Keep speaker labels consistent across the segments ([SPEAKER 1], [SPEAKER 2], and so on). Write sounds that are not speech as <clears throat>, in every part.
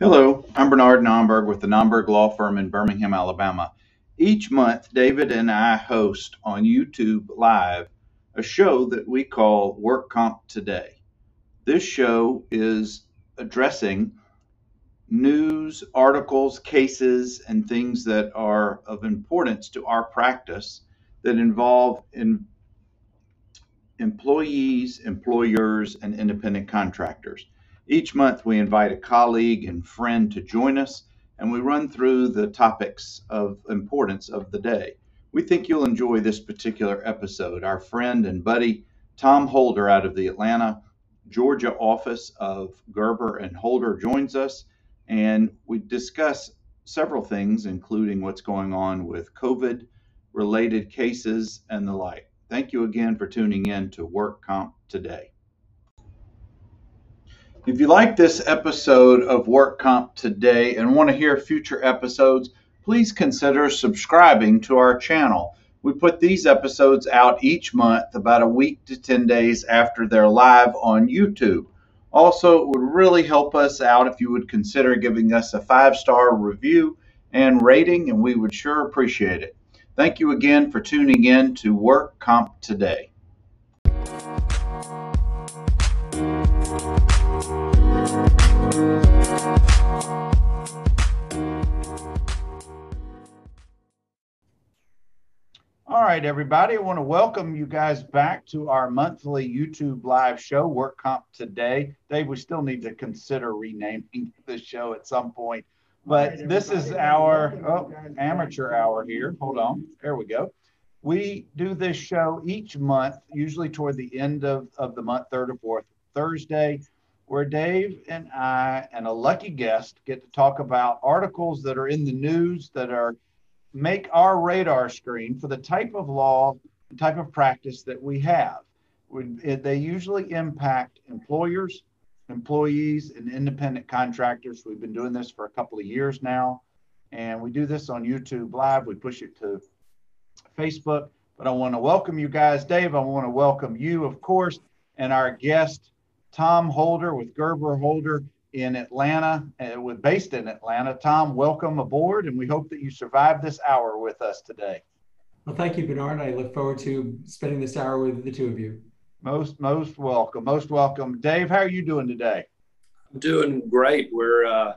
[SPEAKER 1] Hello, I'm Bernard Nomberg with the Nomberg Law Firm in Birmingham, Alabama. Each month, David and I host on YouTube Live a show that we call Work Comp Today. This show is addressing news, articles, cases, and things that are of importance to our practice that involve in employees, employers, and independent contractors. Each month, we invite a colleague and friend to join us, and we run through the topics of importance of the day. We think you'll enjoy this particular episode. Our friend and buddy Tom Holder out of the Atlanta, Georgia office of Gerber and Holder joins us, and we discuss several things, including what's going on with COVID related cases and the like. Thank you again for tuning in to Work Comp today. If you like this episode of Work Comp today and want to hear future episodes, please consider subscribing to our channel. We put these episodes out each month, about a week to 10 days after they're live on YouTube. Also, it would really help us out if you would consider giving us a five star review and rating, and we would sure appreciate it. Thank you again for tuning in to Work Comp today. Right, everybody. I want to welcome you guys back to our monthly YouTube live show, Work Comp Today. Dave, we still need to consider renaming <laughs> the show at some point, but right, this is our oh, amateur hour here. Hold on. There we go. We do this show each month, usually toward the end of, of the month, third or fourth Thursday, where Dave and I and a lucky guest get to talk about articles that are in the news that are make our radar screen for the type of law, type of practice that we have. They usually impact employers, employees, and independent contractors. We've been doing this for a couple of years now, and we do this on YouTube Live. We push it to Facebook. But I want to welcome you guys. Dave, I want to welcome you, of course, and our guest, Tom Holder with Gerber Holder in Atlanta, uh, with based in Atlanta. Tom, welcome aboard, and we hope that you survive this hour with us today.
[SPEAKER 2] Well, thank you, Bernard. I look forward to spending this hour with the two of you.
[SPEAKER 1] Most, most welcome. Most welcome. Dave, how are you doing today?
[SPEAKER 3] I'm doing great. We're uh,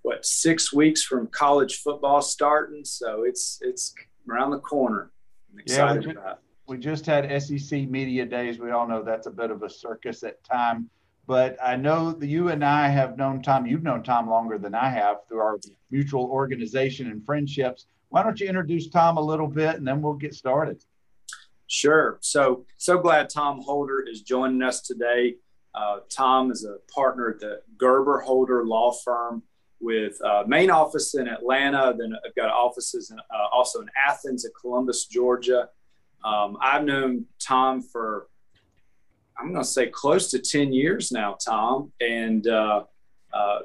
[SPEAKER 3] what six weeks from college football starting, so it's it's around the corner. I'm excited
[SPEAKER 1] yeah, we,
[SPEAKER 3] just, about.
[SPEAKER 1] we just had SEC media days. We all know that's a bit of a circus at time but I know that you and I have known Tom. You've known Tom longer than I have through our mutual organization and friendships. Why don't you introduce Tom a little bit, and then we'll get started.
[SPEAKER 3] Sure. So so glad Tom Holder is joining us today. Uh, Tom is a partner at the Gerber Holder Law Firm with uh, main office in Atlanta. Then I've got offices in, uh, also in Athens and Columbus, Georgia. Um, I've known Tom for I'm going to say close to 10 years now, Tom. And uh, uh,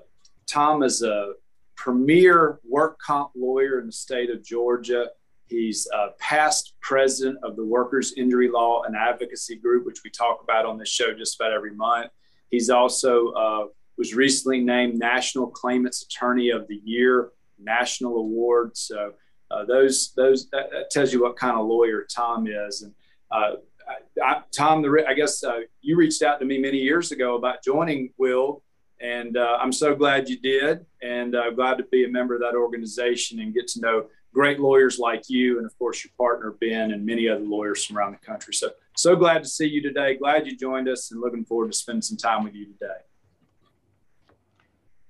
[SPEAKER 3] Tom is a premier work comp lawyer in the state of Georgia. He's a past president of the Workers Injury Law and Advocacy Group, which we talk about on this show just about every month. He's also uh, was recently named National Claimants Attorney of the Year, National Award. So uh, those those that, tells you what kind of lawyer Tom is. And uh, I, Tom, the, I guess uh, you reached out to me many years ago about joining WILG, and uh, I'm so glad you did, and uh, glad to be a member of that organization and get to know great lawyers like you, and of course your partner Ben, and many other lawyers from around the country. So, so glad to see you today. Glad you joined us, and looking forward to spending some time with you today.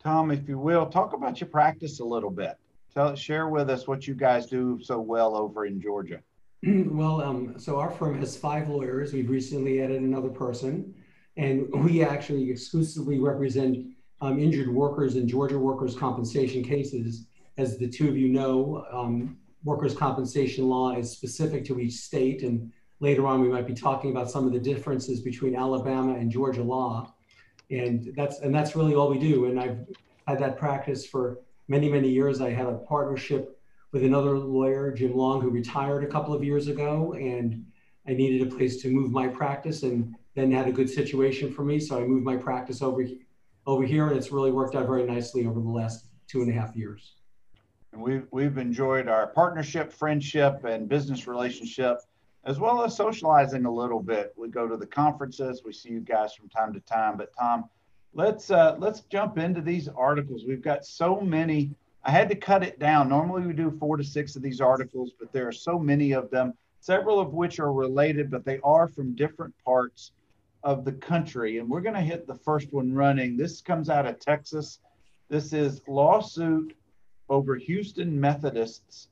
[SPEAKER 1] Tom, if you will, talk about your practice a little bit. Tell, share with us what you guys do so well over in Georgia. <clears throat>
[SPEAKER 2] well, um, so our firm has five lawyers. We've recently added another person, and we actually exclusively represent um, injured workers in Georgia workers' compensation cases. As the two of you know, um, workers' compensation law is specific to each state, and later on we might be talking about some of the differences between Alabama and Georgia law. And that's and that's really all we do. And I've had that practice for many many years. I had a partnership with another lawyer, Jim Long, who retired a couple of years ago, and I needed a place to move my practice, and then had a good situation for me, so I moved my practice over over here, and it's really worked out very nicely over the last two and a half years.
[SPEAKER 1] And we've, we've enjoyed our partnership, friendship, and business relationship, as well as socializing a little bit. We go to the conferences, we see you guys from time to time. But Tom, let's uh, let's jump into these articles. We've got so many. I had to cut it down. Normally we do four to six of these articles, but there are so many of them, several of which are related, but they are from different parts of the country. And we're going to hit the first one running. This comes out of Texas. This is lawsuit over Houston Methodists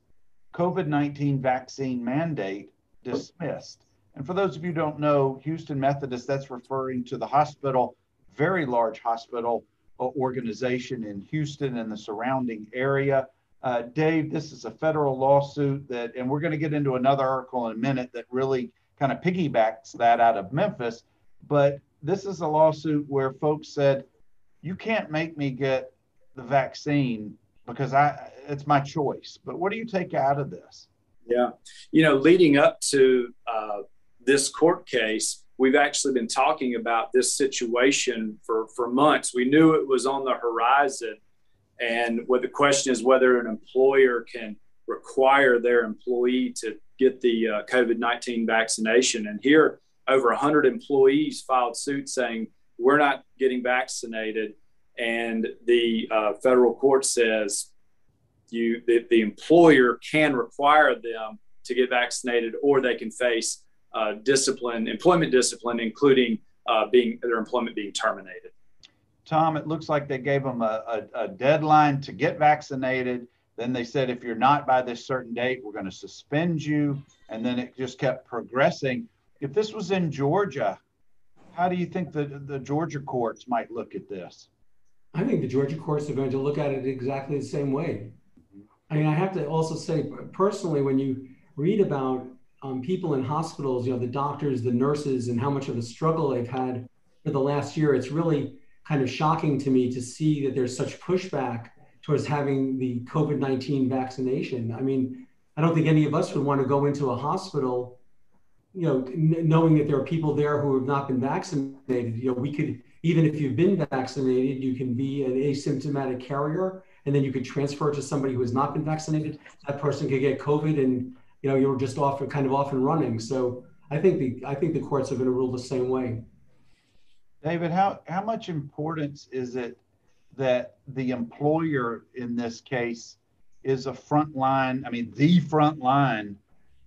[SPEAKER 1] COVID 19 vaccine mandate dismissed. And for those of you who don't know, Houston Methodist, that's referring to the hospital, very large hospital organization in Houston and the surrounding area. Uh, Dave, this is a federal lawsuit that, and we're going to get into another article in a minute that really kind of piggybacks that out of Memphis. But this is a lawsuit where folks said, you can't make me get the vaccine because I it's my choice. But what do you take out of this?
[SPEAKER 3] Yeah, you know, leading up to uh, this court case, we've actually been talking about this situation for for months. We knew it was on the horizon, and what the question is whether an employer can require their employee to get the uh, COVID nineteen vaccination. And here, over 100 employees filed suit saying we're not getting vaccinated and the uh, federal court says you the, the, employer can require them to get vaccinated or they can face uh, discipline employment discipline including uh, being their employment being terminated.
[SPEAKER 1] Tom it looks like they gave them a, a, a deadline to get vaccinated. Then they said if you're not by this certain date we're going to suspend you. And then it just kept progressing. If this was in georgia how do you think the, the georgia courts might look at this?
[SPEAKER 2] I think the Georgia courts are going to look at it exactly the same way. I mean, I have to also say personally, when you read about um, people in hospitals, you know, the doctors, the nurses, and how much of a struggle they've had for the last year, it's really kind of shocking to me to see that there's such pushback towards having the COVID 19 vaccination. I mean, I don't think any of us would want to go into a hospital, you know, n- knowing that there are people there who have not been vaccinated. You know, we could even if you've been vaccinated, you can be an asymptomatic carrier, and then you could transfer to somebody who has not been vaccinated. That person could get COVID, and you know you're just off, kind of off and running. So I think the I think the courts are going to rule the same way.
[SPEAKER 1] David, how how much importance is it that the employer in this case is a front line? I mean, the front line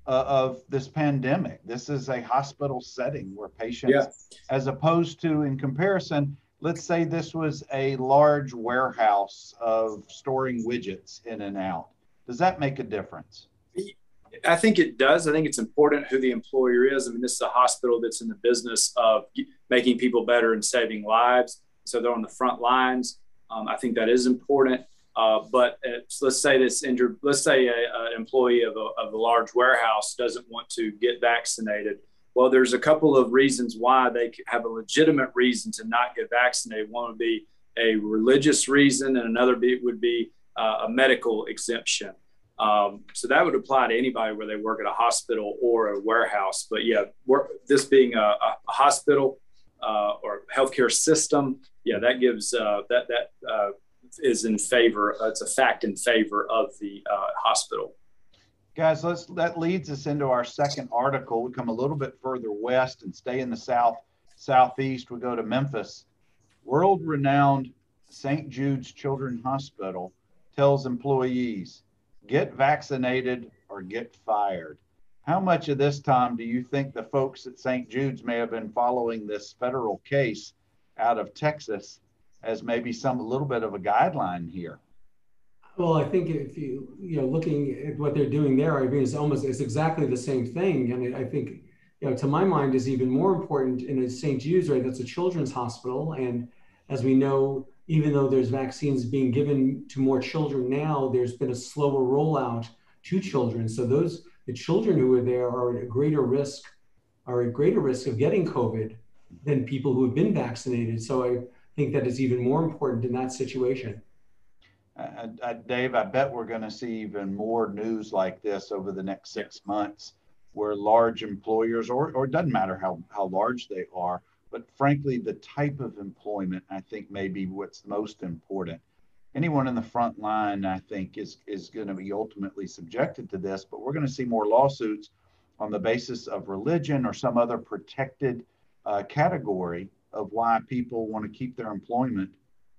[SPEAKER 1] uh, of this pandemic. This is a hospital setting where patients, yeah. as opposed to in comparison, let's say this was a large warehouse of storing widgets in and out. Does that make a difference?
[SPEAKER 3] I think it does. I think it's important who the employer is. I mean, this is a hospital that's in the business of making people better and saving lives. So they're on the front lines. Um, I think that is important. Uh, but let's say this injured, let's say an employee of a, of a large warehouse doesn't want to get vaccinated. Well, there's a couple of reasons why they have a legitimate reason to not get vaccinated. One would be a religious reason, and another would be uh, a medical exemption. Um, so that would apply to anybody where they work at a hospital or a warehouse. But yeah, this being a, a hospital uh, or healthcare system, yeah, that gives uh, that that uh, is in favor. Uh, it's a fact in favor of the uh, hospital.
[SPEAKER 1] Guys, let's that leads us into our second article. We come a little bit further west and stay in the south southeast. We go to Memphis. World-renowned St. Jude's Children's Hospital tells employees, "Get vaccinated or get fired." How much of this time do you think the folks at St. Jude's may have been following this federal case out of Texas as maybe some a little bit of a guideline here.
[SPEAKER 2] Well, I think if you you know looking at what they're doing there, I mean, it's almost it's exactly the same thing. I mean, I think you know to my mind is even more important in St. Jude's, right? That's a children's hospital, and as we know, even though there's vaccines being given to more children now, there's been a slower rollout to children. So those the children who are there are at a greater risk are at greater risk of getting COVID than people who have been vaccinated. So I think that is even more important in that situation.
[SPEAKER 1] Uh, uh, Dave, I bet we're going to see even more news like this over the next six months, where large employers, or or it doesn't matter how how large they are, but frankly, the type of employment I think may be what's most important. Anyone in the front line, I think, is is going to be ultimately subjected to this, but we're going to see more lawsuits on the basis of religion or some other protected uh, category of why people want to keep their employment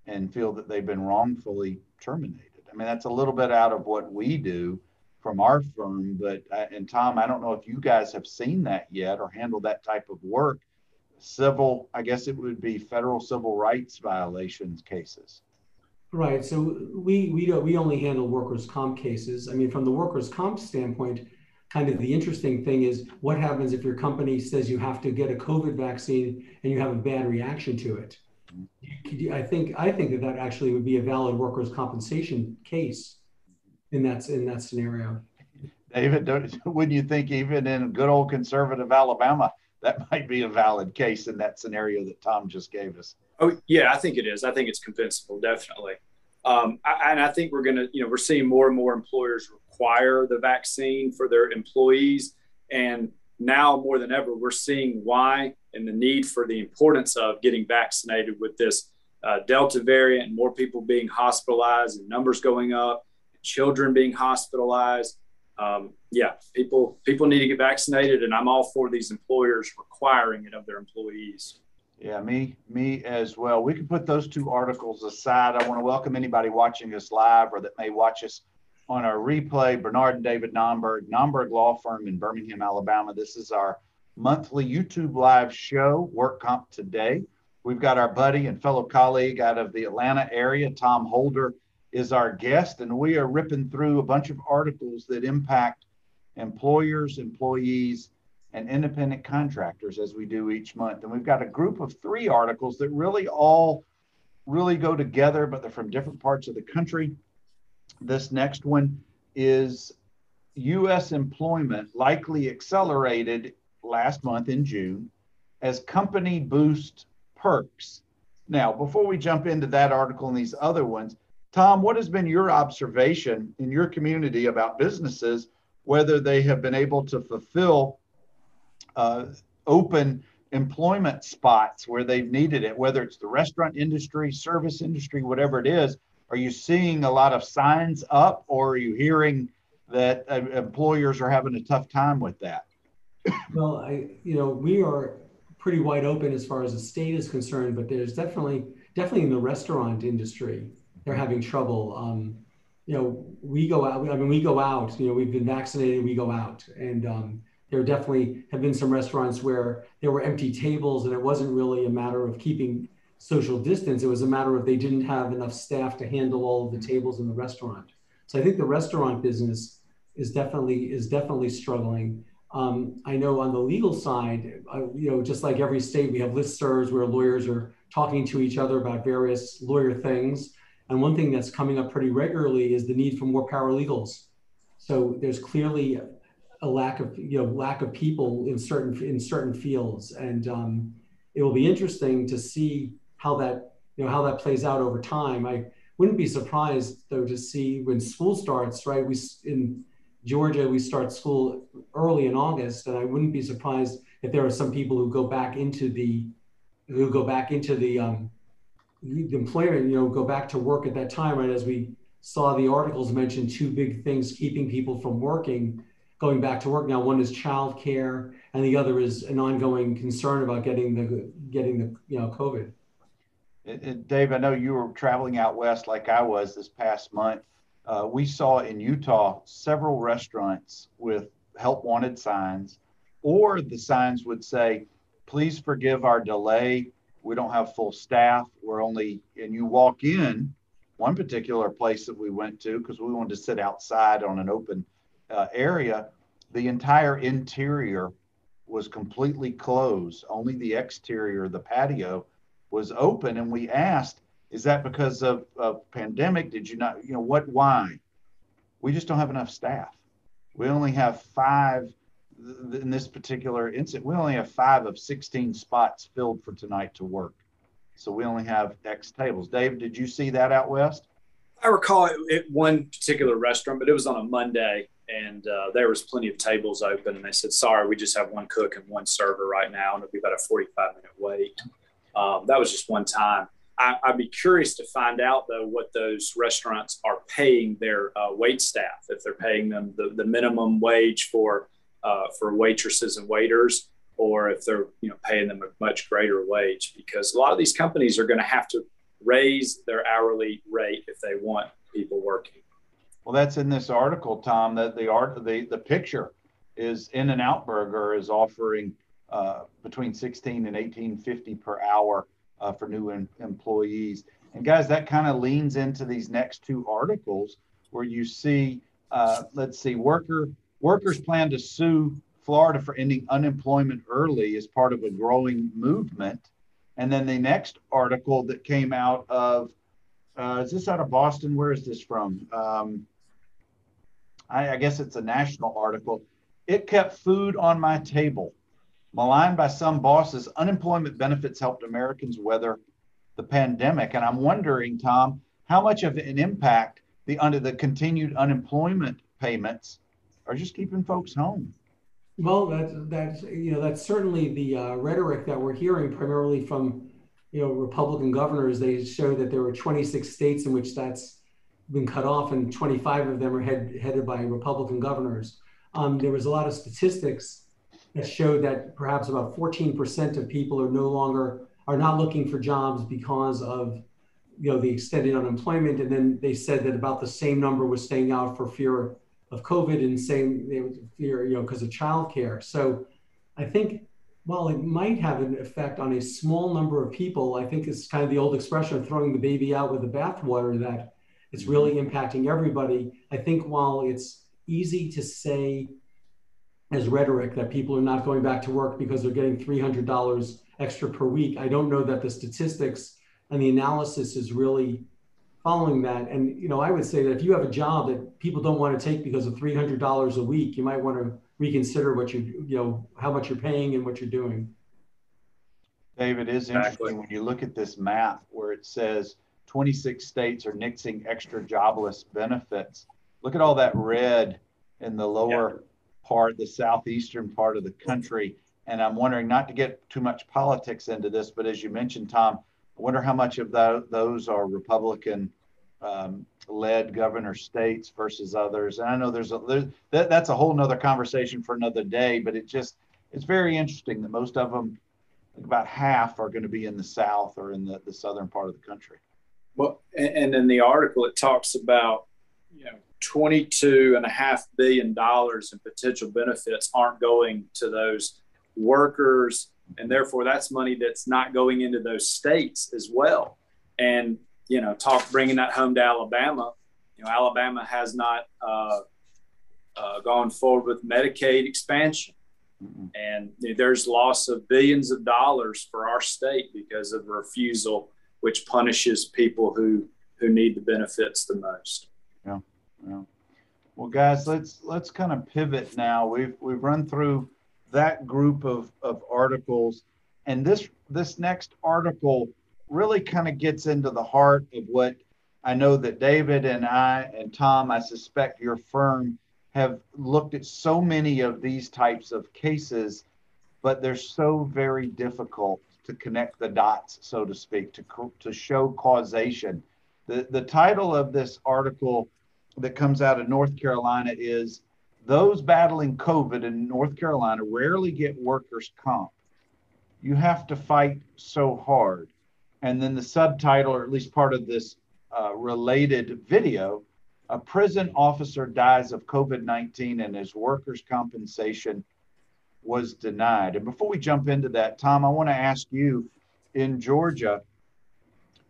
[SPEAKER 1] and feel that they've been wrongfully terminated. I mean, that's a little bit out of what we do from our firm, but uh, and Tom, I don't know if you guys have seen that yet or handled that type of work. Civil, I guess it would be federal civil rights violations cases.
[SPEAKER 2] Right. So we we we only handle workers' comp cases. I mean, from the workers' comp standpoint, kind of the interesting thing is what happens if your company says you have to get a COVID vaccine and you have a bad reaction to it. I think I think that that actually would be a valid workers' compensation case in that in that scenario.
[SPEAKER 1] David, wouldn't you think even in good old conservative Alabama that might be a valid case in that scenario that Tom just gave us?
[SPEAKER 3] Oh yeah, I think it is. I think it's compensable, definitely. Um, I, and I think we're going to, you know, we're seeing more and more employers require the vaccine for their employees, and now more than ever, we're seeing why and the need for the importance of getting vaccinated with this uh, Delta variant and more people being hospitalized and numbers going up, children being hospitalized. Um, yeah, people people need to get vaccinated, and I'm all for these employers requiring it of their employees.
[SPEAKER 1] Yeah, me me as well. We can put those two articles aside. I want to welcome anybody watching us live or that may watch us on our replay. Bernard and David Nomberg, Nomberg Law Firm in Birmingham, Alabama. This is our monthly YouTube live show, Work Comp Today. We've got our buddy and fellow colleague out of the Atlanta area, Tom Holder, is our guest, and we are ripping through a bunch of articles that impact employers, employees, and independent contractors as we do each month. And we've got a group of three articles that really all really go together, but they're from different parts of the country. This next one is U.S. employment likely accelerated last month in June as company boost perks. Now, before we jump into that article and these other ones, Tom, what has been your observation in your community about businesses, whether they have been able to fulfill uh, open employment spots where they've needed it, whether it's the restaurant industry, service industry, whatever it is? Are you seeing a lot of signs up, or are you hearing that uh, employers are having a tough time with that?
[SPEAKER 2] Well, I, you know, we are pretty wide open as far as the state is concerned, but there's definitely, definitely in the restaurant industry, they're having trouble. Um, you know, we go out. I mean, we go out. You know, we've been vaccinated. We go out, and um, there definitely have been some restaurants where there were empty tables, and it wasn't really a matter of keeping social distance. It was a matter of they didn't have enough staff to handle all of the tables in the restaurant. So I think the restaurant business is definitely is definitely struggling. Um, I know on the legal side, uh, you know, just like every state, we have listservs where lawyers are talking to each other about various lawyer things. And one thing that's coming up pretty regularly is the need for more paralegals. So there's clearly a lack of you know lack of people in certain in certain fields, and um, it will be interesting to see how that you know how that plays out over time. I wouldn't be surprised though to see when school starts. Right, we in Georgia we start school early in August, and I wouldn't be surprised if there are some people who go back into the who go back into the um, the employment, you know, go back to work at that time, right? As we saw the articles mention two big things keeping people from working, going back to work. Now, one is childcare, and the other is an ongoing concern about getting the getting the you know COVID.
[SPEAKER 1] It, it, Dave, I know you were traveling out west like I was this past month. Uh, we saw in Utah several restaurants with help wanted signs, or the signs would say, "Please forgive our delay we don't have full staff. We're only, and you walk in one particular place that we went to because we wanted to sit outside on an open uh, area. The entire interior was completely closed. Only the exterior, the patio, was open. And we asked, is that because of, of pandemic? Did you not, you know, what, why? We just don't have enough staff. We only have five in this particular incident, we only have five of 16 spots filled for tonight to work. So we only have X tables. Dave, did you see that out west?
[SPEAKER 3] I recall it at one particular restaurant, but it was on a Monday. and uh, there was plenty of tables open and they said sorry we just have one cook and one server right now and it'll be about a 45 minute wait um, that was just one time I, would be curious to find out though what those restaurants are paying their uh, wait staff if they're paying them the, the minimum wage for uh, for waitresses and waiters or if they're you know paying them a much greater wage because a lot of these companies are going to have to raise their hourly rate if they want people working
[SPEAKER 1] well, that's in this article, Tom. That the art, the the picture is In and Out Burger is offering uh, between 16 and 18.50 per hour uh, for new in, employees. And guys, that kind of leans into these next two articles where you see, uh, let's see, worker workers plan to sue Florida for ending unemployment early as part of a growing movement. And then the next article that came out of, uh, is this out of Boston? Where is this from? Um, I, I guess it's a national article. It kept food on my table. Maligned by some bosses, unemployment benefits helped Americans weather the pandemic. And I'm wondering, Tom, how much of an impact the under the continued unemployment payments are just keeping folks home.
[SPEAKER 2] Well, that's that's you know that's certainly the uh, rhetoric that we're hearing primarily from you know Republican governors. They show that there were 26 states in which that's been cut off, and 25 of them are head, headed by Republican governors. Um, there was a lot of statistics that showed that perhaps about 14% of people are no longer are not looking for jobs because of you know the extended unemployment, and then they said that about the same number was staying out for fear of COVID and same fear you know because of childcare. So I think while it might have an effect on a small number of people, I think it's kind of the old expression of throwing the baby out with the bathwater that it's mm-hmm. really impacting everybody. I think while it's easy to say as rhetoric that people are not going back to work because they're getting $300 extra per week, I don't know that the statistics and the analysis is really following that. And you know, I would say that if you have a job that people don't want to take because of $300 a week, you might want to reconsider what you you know how much you're paying and what you're doing.
[SPEAKER 1] David, it is interesting when you look at this map where it says 26 states are nixing extra jobless benefits. Look at all that red in the lower yeah. part, the southeastern part of the country. And I'm wondering, not to get too much politics into this, but as you mentioned, Tom, I wonder how much of that, those are Republican um, led governor states versus others. And I know there's a there's, that, that's a whole nother conversation for another day, but it just it's very interesting that most of them, like about half, are going to be in the South or in the, the southern part of the country.
[SPEAKER 3] Well, and, in the article, it talks about, you know, twenty-two and a half billion dollars in potential benefits aren't going to those workers, and therefore that's money that's not going into those states as well. And you know, talk bringing that home to Alabama. You know, Alabama has not uh, uh, gone forward with Medicaid expansion, mm-hmm. and you know, there's loss of billions of dollars for our state because of refusal which punishes people who who need the benefits the most.
[SPEAKER 1] Yeah, yeah. Well, guys, let's let's kind of pivot now. We've we've run through that group of of articles, and this this next article really kind of gets into the heart of what I know that David and I and Tom, I suspect your firm have looked at so many of these types of cases, but they're so very difficult to connect the dots, so to speak, to, to show causation. The, the title of this article that comes out of North Carolina is Those Battling COVID in North Carolina Rarely Get Workers' Comp. You have to fight so hard. And then the subtitle, or at least part of this uh, related video, a prison officer dies of COVID 19 and his workers' compensation was denied. And before we jump into that, Tom, I want to ask you in Georgia,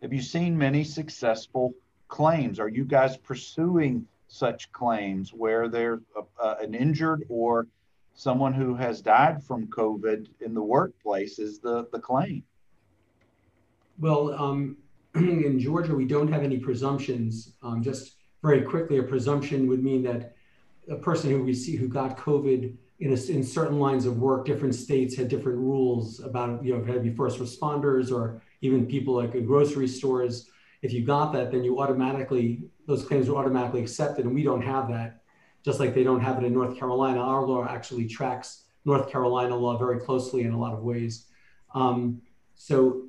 [SPEAKER 1] have you seen many successful claims? Are you guys pursuing such claims where there's an injured or someone who has died from COVID in the workplace is the, the claim?
[SPEAKER 2] Well, um, <clears throat> in Georgia, we don't have any presumptions. Um, just very quickly, a presumption would mean that a person who received, who got COVID in, a, in certain lines of work, different states had different rules about, you know, had to be first responders or even people like in grocery stores. If you got that, then you automatically, those claims were automatically accepted, and we don't have that. just like they don't have it in North Carolina. Our law actually tracks North Carolina law very closely in a lot of ways. Um, so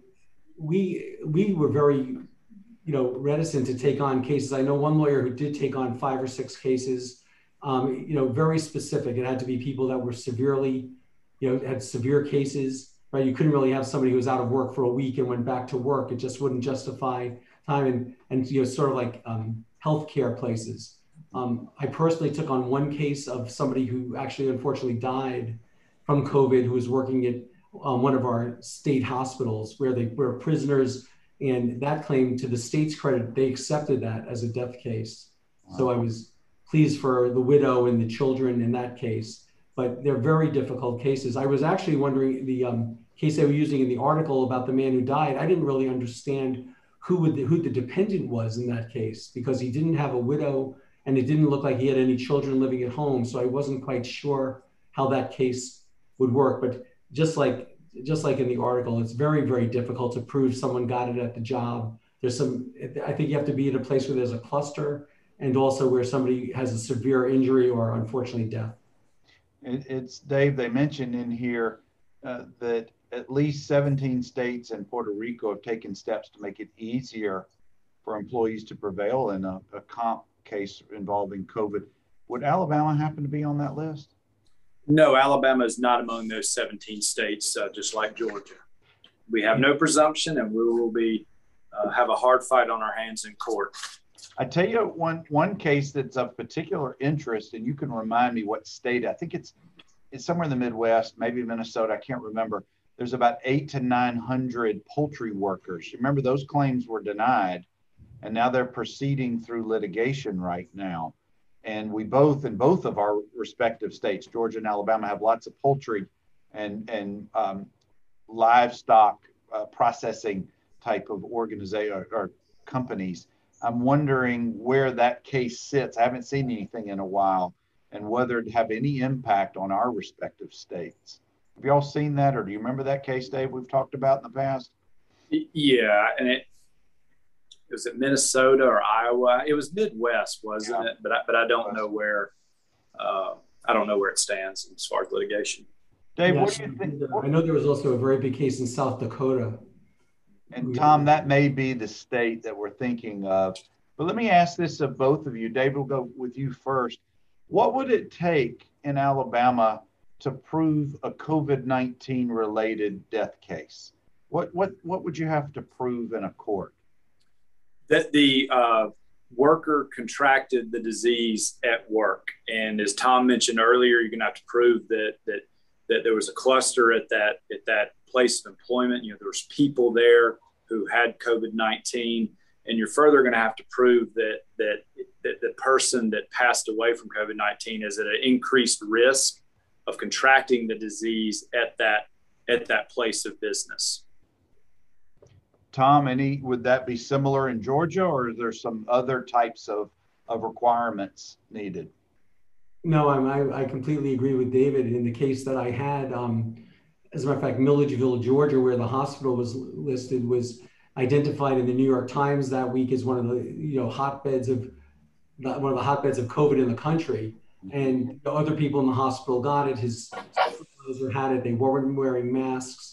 [SPEAKER 2] we we were very you know reticent to take on cases. I know one lawyer who did take on five or six cases. Um, you know, very specific. It had to be people that were severely, you know, had severe cases. Right, you couldn't really have somebody who was out of work for a week and went back to work. It just wouldn't justify time and and you know sort of like um, healthcare places. Um, I personally took on one case of somebody who actually unfortunately died from COVID, who was working at um, one of our state hospitals where they were prisoners, and that claim to the state's credit, they accepted that as a death case. Wow. So I was pleased for the widow and the children in that case. But they're very difficult cases. I was actually wondering the um, case they were using in the article about the man who died. I didn't really understand who would the, who the dependent was in that case because he didn't have a widow and it didn't look like he had any children living at home. So I wasn't quite sure how that case would work. But just like just like in the article, it's very very difficult to prove someone got it at the job. There's some. I think you have to be in a place where there's a cluster, and also where somebody has a severe injury or unfortunately death.
[SPEAKER 1] It, it's Dave. They mentioned in here uh, that at least 17 states and Puerto Rico have taken steps to make it easier for employees to prevail in a, a comp case involving COVID. Would Alabama happen to be on that list?
[SPEAKER 3] No, Alabama is not among those 17 states, uh, just like Georgia. We have no presumption, and we will be uh, have a hard fight on our hands in court.
[SPEAKER 1] I tell you one one case that's of particular interest, and you can remind me what state. I think it's it's somewhere in the Midwest, maybe Minnesota. I can't remember. There's about eight to nine hundred poultry workers. Remember those claims were denied, and now they're proceeding through litigation right now. And we both, in both of our respective states, Georgia and Alabama, have lots of poultry and and um, livestock uh, processing type of organization or, or companies. I'm wondering where that case sits. I haven't seen anything in a while, and whether it have any impact on our respective states. Have you all seen that, or do you remember that case, Dave? We've talked about in the past.
[SPEAKER 3] Yeah, and it was it Minnesota or Iowa? It was Midwest, wasn't yeah. it? But I, but I don't know where. Uh, I don't know where it stands as far as litigation.
[SPEAKER 1] Dave, what do you think?
[SPEAKER 2] I know there was also a very big case in South Dakota.
[SPEAKER 1] And Tom, that may be the state that we're thinking of. But let me ask this of both of you. Dave, we'll go with you first. What would it take in Alabama to prove a COVID 19 related death case? What, what, what would you have to prove in a court?
[SPEAKER 3] That the uh, worker contracted the disease at work. And as Tom mentioned earlier, you're going to have to prove that that that there was a cluster at that at that place of employment. You know, there was people there who had COVID nineteen, and you're further going to have to prove that that that the person that passed away from COVID nineteen is at an increased risk of contracting the disease at that at that place of business.
[SPEAKER 1] Tom, any would that be similar in Georgia, or is there some other types of of requirements needed?
[SPEAKER 2] No, I'm, I, I completely agree with David. In the case that I had, um, as a matter of fact, Milledgeville, Georgia, where the hospital was listed, was identified in the New York Times that week as one of the you know hotbeds of one of the hotbeds of COVID in the country. And the other people in the hospital got it. His had it. They weren't wearing masks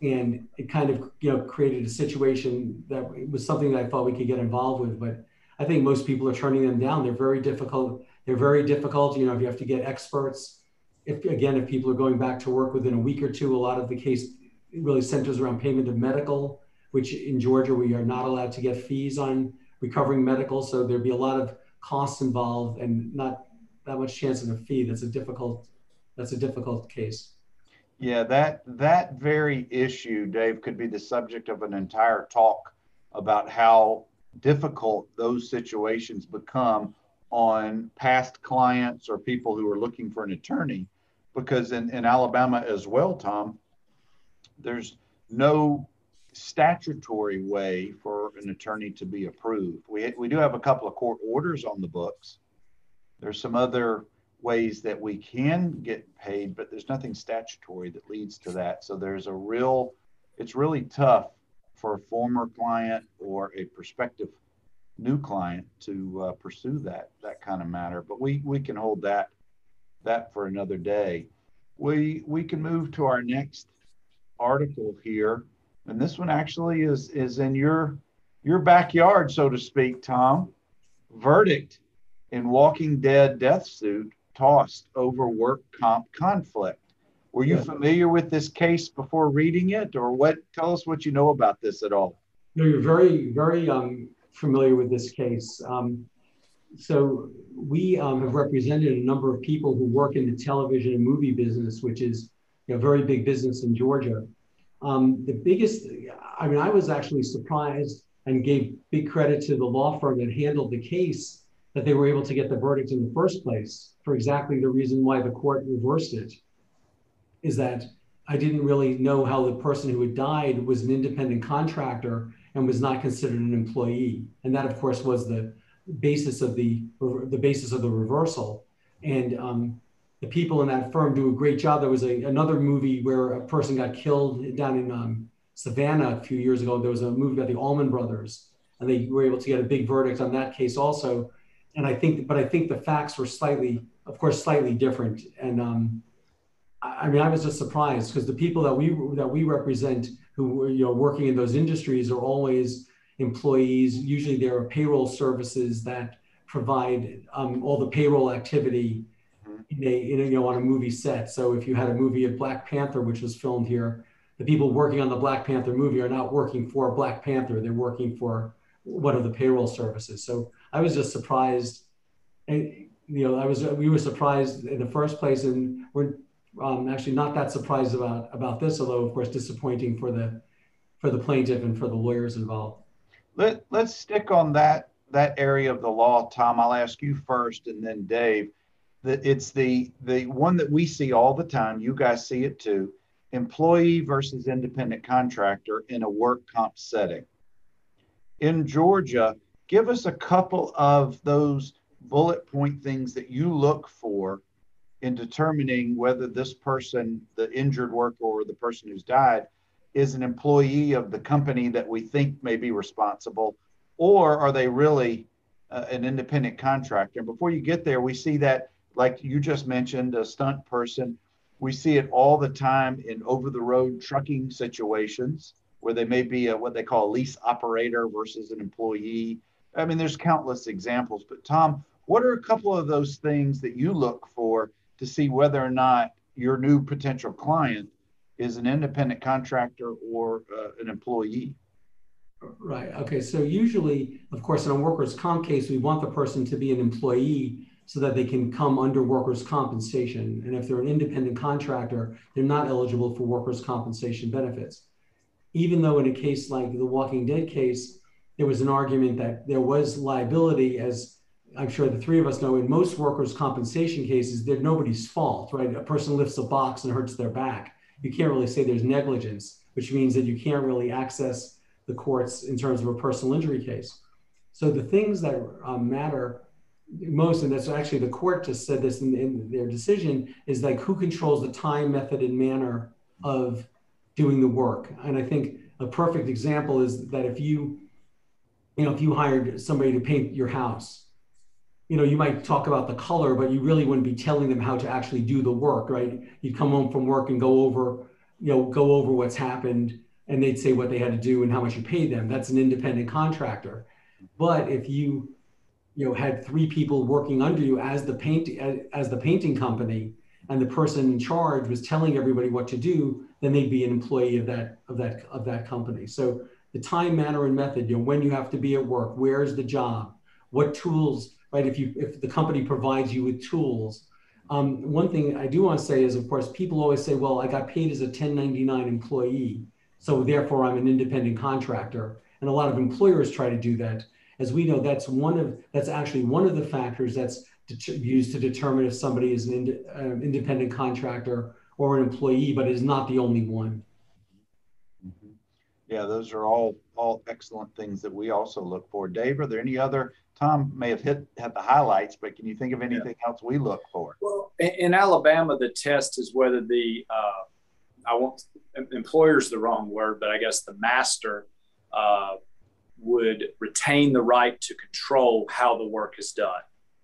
[SPEAKER 2] and it kind of you know created a situation that was something that I thought we could get involved with. But I think most people are turning them down. They're very difficult. They're very difficult. You know, if you have to get experts, if again, if people are going back to work within a week or two, a lot of the case really centers around payment of medical, which in Georgia we are not allowed to get fees on recovering medical. So there'd be a lot of costs involved and not that much chance of a fee. That's a difficult. That's a difficult case.
[SPEAKER 1] Yeah, that that very issue, Dave, could be the subject of an entire talk about how difficult those situations become on past clients or people who are looking for an attorney. Because in, in Alabama as well, Tom, there's no statutory way for an attorney to be approved. We, we do have a couple of court orders on the books. There's some other ways that we can get paid, but there's nothing statutory that leads to that. So there's a real, it's really tough for a former client or a prospective new client to uh, pursue that that kind of matter. But we we can hold that that for another day. We we can move to our next article here, and this one actually is is in your your backyard, so to speak, Tom. Verdict in Walking Dead death suit tossed over work comp conflict. Were you familiar with this case before reading it, or what? Tell us what you know about this at all.
[SPEAKER 2] No, you're very, very um, familiar with this case. Um, so we um, have represented a number of people who work in the television and movie business, which is a very big business in Georgia. Um, the biggest, I mean, I was actually surprised and gave big credit to the law firm that handled the case that they were able to get the verdict in the first place for exactly the reason why the court reversed it. Is that I didn't really know how the person who had died was an independent contractor and was not considered an employee. And that, of course, was the basis of the the basis of the reversal. And um, the people in that firm do a great job. There was a, another movie where a person got killed down in um, Savannah a few years ago. There was a movie about the Allman Brothers, and they were able to get a big verdict on that case also. And I think, but I think the facts were slightly, of course, slightly different. And um, I, I mean, I was just surprised because the people that we that we represent who were you know working in those industries are always employees. Usually, there are payroll services that provide um, all the payroll activity in a, in a, you know on a movie set. So if you had a movie of Black Panther, which was filmed here, the people working on the Black Panther movie are not working for Black Panther; they're working for one of the payroll services. So I was just surprised, and you know, I was we were surprised in the first place, and we're um, actually not that surprised about about this, although of course disappointing for the for the plaintiff and for the lawyers involved.
[SPEAKER 1] Let Let's stick on that that area of the law, Tom. I'll ask you first, and then Dave. That it's the the one that we see all the time. You guys see it too. Employee versus independent contractor in a work comp setting. In Georgia, give us a couple of those bullet point things that you look for in determining whether this person, the injured worker or the person who's died, is an employee of the company that we think may be responsible, or are they really uh, an independent contractor? And before you get there, we see that, like you just mentioned, a stunt person. We see it all the time in over the road trucking situations where they may be a, what they call a lease operator versus an employee. I mean, there's countless examples, but Tom, what are a couple of those things that you look for to see whether or not your new potential client is an independent contractor or uh, an employee.
[SPEAKER 2] Right. Okay. So usually, of course, in a workers' comp case, we want the person to be an employee so that they can come under workers' compensation. And if they're an independent contractor, they're not eligible for workers' compensation benefits. Even though in a case like the Walking Dead case, there was an argument that there was liability as I'm sure the three of us know in most workers' compensation cases, they're nobody's fault, right? A person lifts a box and hurts their back. You can't really say there's negligence, which means that you can't really access the courts in terms of a personal injury case. So the things that um, matter most, and that's actually the court just said this in, in their decision, is like who controls the time, method, and manner of doing the work. And I think a perfect example is that if you, you know, if you hired somebody to paint your house, you know, you might talk about the color, but you really wouldn't be telling them how to actually do the work, right? You'd come home from work and go over, you know, go over what's happened and they'd say what they had to do and how much you paid them. That's an independent contractor. But if you, you know, had three people working under you as the paint as, the painting company and the person in charge was telling everybody what to do, then they'd be an employee of that of that of that company. So the time, manner, and method, you know, when you have to be at work, where's the job, what tools right? If you if the company provides you with tools. Um, one thing I do want to say is, of course, people always say, "Well, I got paid as a 1099 employee, so therefore I'm an independent contractor." And a lot of employers try to do that. As we know, that's one of that's actually one of the factors that's used to determine if somebody is an ind- uh, independent contractor or an employee, but it is not the only one.
[SPEAKER 1] Yeah, those are all all excellent things that we also look for. Dave, are there any other Tom may have hit had the highlights, but can you think of anything yeah. else we look for?
[SPEAKER 3] Well, in, in, Alabama, the test is whether the uh, I won't employer's the wrong word, but I guess the master uh, would retain the right to control how the work is done?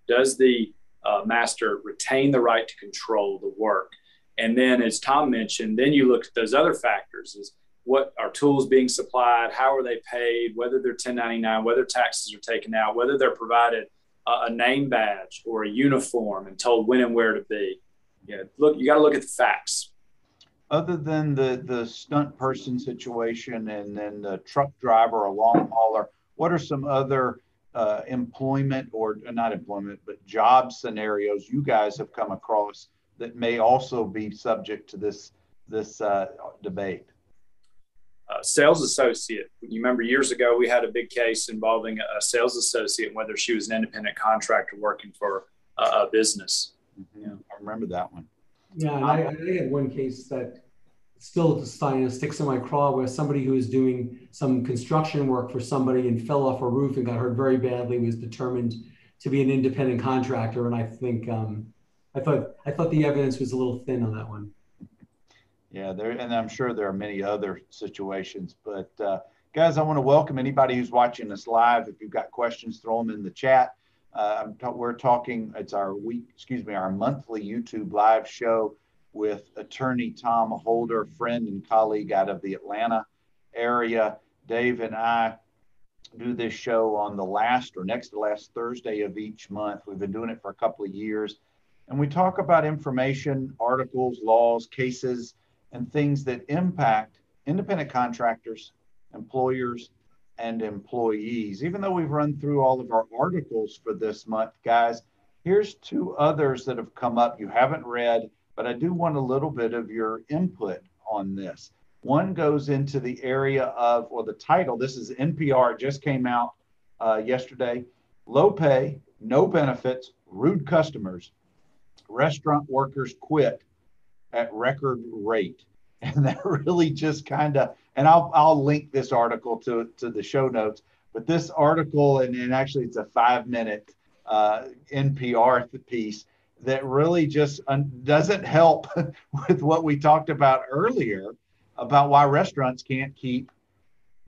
[SPEAKER 3] Does the uh, master retain the right to control the work? And then, as Tom mentioned, then you look at those other factors: is what are tools being supplied, how are they paid, whether they're 1099, whether taxes are taken out, whether they're provided a, a name badge or a uniform and told when and where to be. Yeah, look, you got to look at the facts.
[SPEAKER 1] Other than the the stunt person situation and then the truck driver or long hauler, what are some other uh, employment or not employment but job scenarios you guys have come across that may also be subject to this this uh, debate?
[SPEAKER 3] Uh, sales associate. You remember years ago we had a big case involving a sales associate, whether she was an independent contractor working for a, a business.
[SPEAKER 1] Mm-hmm. Yeah, I remember that one.
[SPEAKER 2] Yeah, and I, I had one case that still sticks in my craw where somebody who was doing some construction work for somebody and fell off a roof and got hurt very badly was determined to be an independent contractor, and I think um, I thought I thought the evidence was a little thin on that one.
[SPEAKER 1] Yeah, there, and I'm sure there are many other situations. But uh, guys, I want to welcome anybody who's watching us live. If you've got questions, throw them in the chat. Uh, we're talking. It's our week, excuse me, our monthly YouTube live show with attorney Tom Holder, friend and colleague out of the Atlanta area. Dave and I do this show on the last or next to last Thursday of each month. We've been doing it for a couple of years. And we talk about information, articles, laws, cases, and things that impact independent contractors, employers, and employees. Even though we've run through all of our articles for this month, guys, here's two others that have come up you haven't read, but I do want a little bit of your input on this. One goes into the area of, or the title, this is NPR, just came out uh, yesterday low pay, no benefits, rude customers, restaurant workers quit at record rate. <laughs> And that really just kind of, and I'll, I'll link this article to, to the show notes, but this article, and, and actually it's a five minute uh, NPR piece that really just un- doesn't help <laughs> with what we talked about earlier about why restaurants can't keep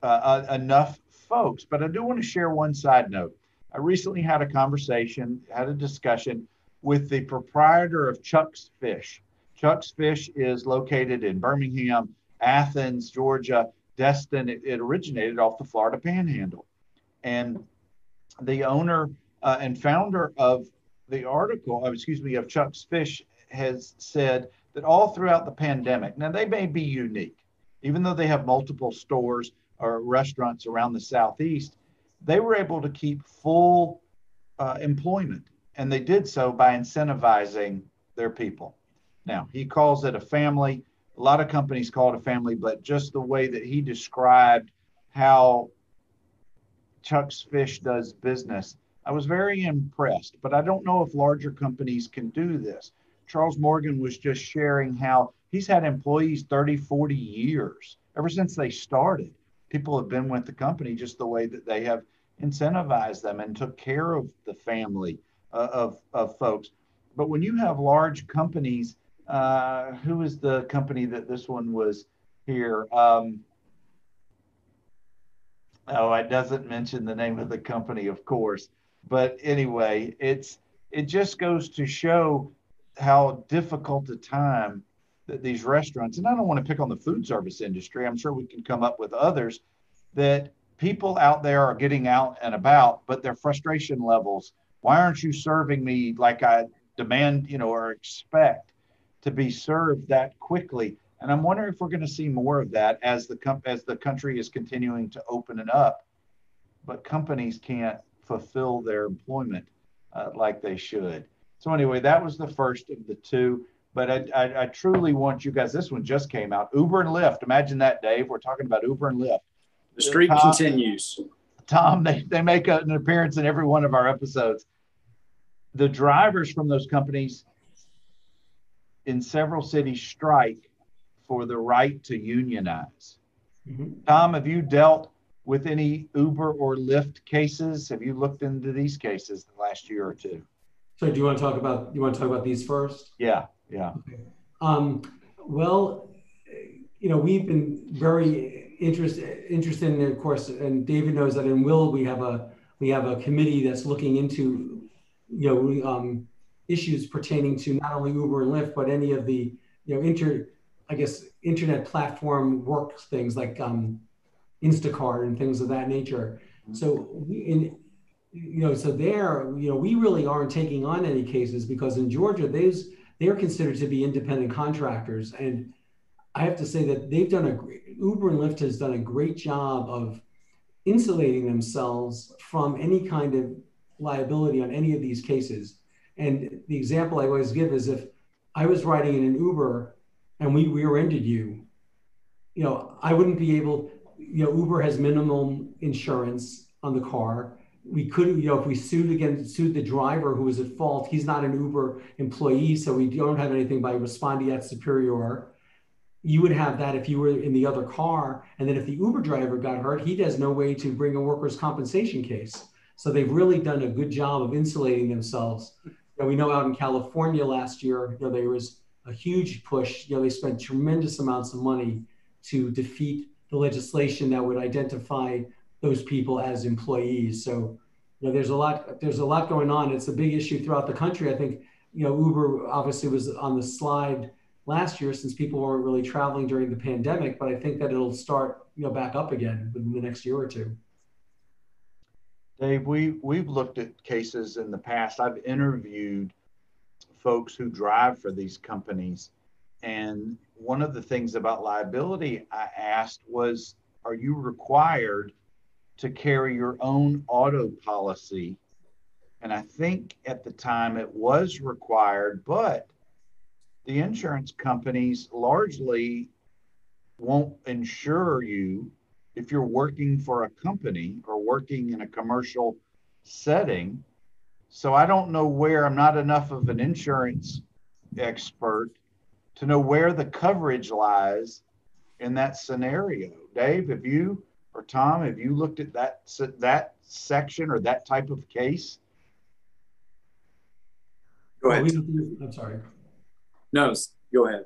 [SPEAKER 1] uh, uh, enough folks. But I do want to share one side note. I recently had a conversation, had a discussion with the proprietor of Chuck's Fish. Chuck's Fish is located in Birmingham, Athens, Georgia, Destin. It, it originated off the Florida Panhandle. And the owner uh, and founder of the article, uh, excuse me, of Chuck's Fish has said that all throughout the pandemic, now they may be unique, even though they have multiple stores or restaurants around the Southeast, they were able to keep full uh, employment. And they did so by incentivizing their people. Now, he calls it a family. A lot of companies call it a family, but just the way that he described how Chuck's Fish does business, I was very impressed. But I don't know if larger companies can do this. Charles Morgan was just sharing how he's had employees 30, 40 years, ever since they started. People have been with the company just the way that they have incentivized them and took care of the family uh, of, of folks. But when you have large companies, uh, who is the company that this one was here? Um, oh, it doesn't mention the name of the company, of course. But anyway, it's it just goes to show how difficult a time that these restaurants, and I don't want to pick on the food service industry. I'm sure we can come up with others that people out there are getting out and about, but their frustration levels. Why aren't you serving me like I demand, you know, or expect? To be served that quickly. And I'm wondering if we're going to see more of that as the com- as the country is continuing to open it up, but companies can't fulfill their employment uh, like they should. So anyway, that was the first of the two. But I, I, I, truly want you guys. This one just came out. Uber and Lyft. Imagine that, Dave. We're talking about Uber and Lyft.
[SPEAKER 3] The streak Tom, continues.
[SPEAKER 1] Tom, they, they make an appearance in every one of our episodes. The drivers from those companies in several cities strike for the right to unionize. Mm-hmm. Tom, have you dealt with any Uber or Lyft cases? Have you looked into these cases in the last year or two?
[SPEAKER 2] So, do you want to talk about you want to talk about these first?
[SPEAKER 1] Yeah, yeah.
[SPEAKER 2] Okay. Um, well, you know, we've been very interested interested in, of course, and David knows that in Will we have a we have a committee that's looking into you know um, issues pertaining to not only Uber and Lyft but any of the you know inter I guess internet platform work things like um, Instacart and things of that nature. So we, in you know so there you know we really aren't taking on any cases because in Georgia those they're considered to be independent contractors and I have to say that they've done a great, Uber and Lyft has done a great job of insulating themselves from any kind of liability on any of these cases. And the example I always give is if I was riding in an Uber and we rear-ended you, you know, I wouldn't be able, you know, Uber has minimum insurance on the car. We could, you know, if we sued against sued the driver who was at fault, he's not an Uber employee, so we don't have anything by respondeat superior you would have that if you were in the other car. And then if the Uber driver got hurt, he has no way to bring a workers' compensation case. So they've really done a good job of insulating themselves. Know, we know out in California last year, you know, there was a huge push. You know, they spent tremendous amounts of money to defeat the legislation that would identify those people as employees. So, you know, there's a lot there's a lot going on. It's a big issue throughout the country. I think, you know, Uber obviously was on the slide last year since people weren't really traveling during the pandemic, but I think that it'll start, you know, back up again within the next year or two.
[SPEAKER 1] Dave, we we've looked at cases in the past. I've interviewed folks who drive for these companies, and one of the things about liability I asked was, are you required to carry your own auto policy? And I think at the time it was required, but the insurance companies largely won't insure you if you're working for a company or working in a commercial setting. So I don't know where I'm not enough of an insurance expert to know where the coverage lies in that scenario. Dave, have you or Tom, have you looked at that that section or that type of case?
[SPEAKER 3] Go ahead.
[SPEAKER 2] I'm sorry.
[SPEAKER 3] No, go ahead.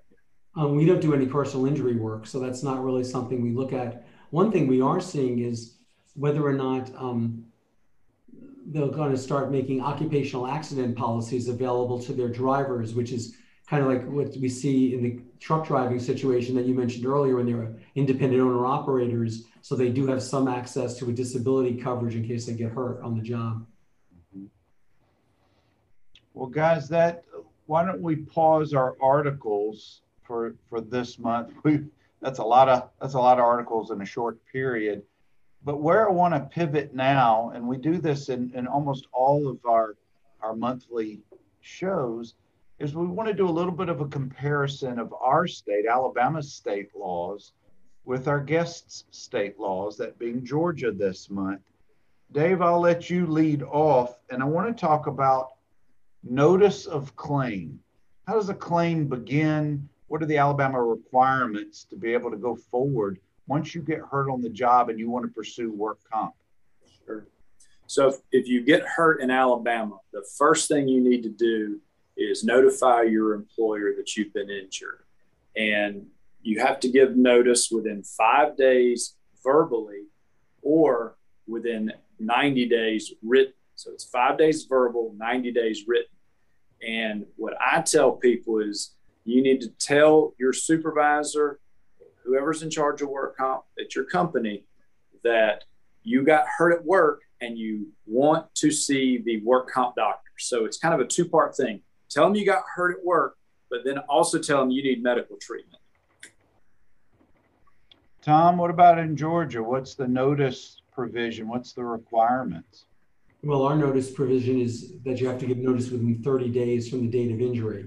[SPEAKER 2] Um, we don't do any personal injury work, so that's not really something we look at. One thing we are seeing is whether or not um, they're going to start making occupational accident policies available to their drivers, which is kind of like what we see in the truck driving situation that you mentioned earlier when they're independent owner operators. So they do have some access to a disability coverage in case they get hurt on the job.
[SPEAKER 1] Well, guys, that why don't we pause our articles for for this month? <laughs> We that's a lot of that's a lot of articles in a short period. But where I want to pivot now, and we do this in, in almost all of our our monthly shows, is we want to do a little bit of a comparison of our state, Alabama's state laws, with our guests' state laws, that being Georgia this month. Dave, I'll let you lead off, and I want to talk about Notice of claim. How does a claim begin? What are the Alabama requirements to be able to go forward once you get hurt on the job and you want to pursue work comp?
[SPEAKER 3] Sure. So if, if you get hurt in Alabama, the first thing you need to do is notify your employer that you've been injured. And you have to give notice within five days verbally or within 90 days written. So it's five days verbal, 90 days written. And what I tell people is you need to tell your supervisor, whoever's in charge of work comp at your company, that you got hurt at work and you want to see the work comp doctor. So it's kind of a two part thing. Tell them you got hurt at work, but then also tell them you need medical treatment.
[SPEAKER 1] Tom, what about in Georgia? What's the notice provision? What's the requirements?
[SPEAKER 2] Well, our notice provision is that you have to give notice within 30 days from the date of injury.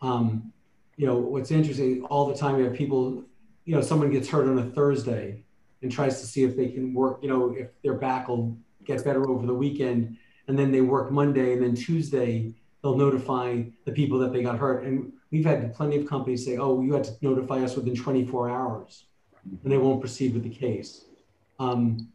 [SPEAKER 2] Um, you know, what's interesting, all the time we have people, you know, someone gets hurt on a Thursday and tries to see if they can work, you know, if their back will get better over the weekend. And then they work Monday and then Tuesday, they'll notify the people that they got hurt. And we've had plenty of companies say, oh, you had to notify us within 24 hours and they won't proceed with the case. Um,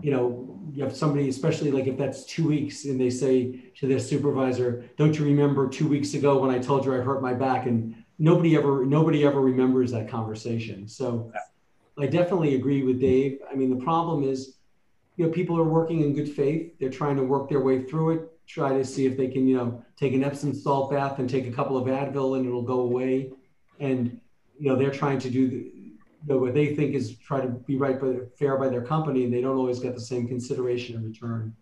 [SPEAKER 2] you know, you have somebody, especially like if that's two weeks, and they say to their supervisor, "Don't you remember two weeks ago when I told you I hurt my back?" And nobody ever, nobody ever remembers that conversation. So, I definitely agree with Dave. I mean, the problem is, you know, people are working in good faith. They're trying to work their way through it, try to see if they can, you know, take an Epsom salt bath and take a couple of Advil and it'll go away. And, you know, they're trying to do the, know, what they think is try to be right by fair by their company, and they don't always get the same consideration in return.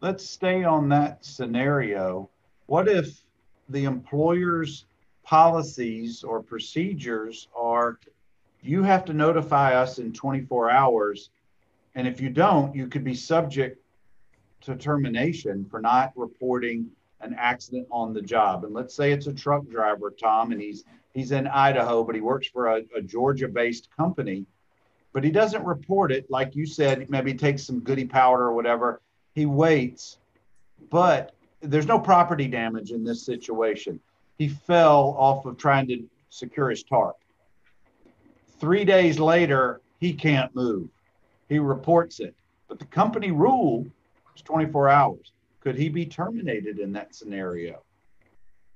[SPEAKER 1] Let's stay on that scenario. What if the employer's policies or procedures are you have to notify us in 24 hours. And if you don't, you could be subject to termination for not reporting an accident on the job. And let's say it's a truck driver, Tom, and he's he's in Idaho, but he works for a, a Georgia-based company. But he doesn't report it, like you said. Maybe takes some goody powder or whatever. He waits, but there's no property damage in this situation. He fell off of trying to secure his tarp. Three days later, he can't move. He reports it. But the company rule is 24 hours. Could he be terminated in that scenario?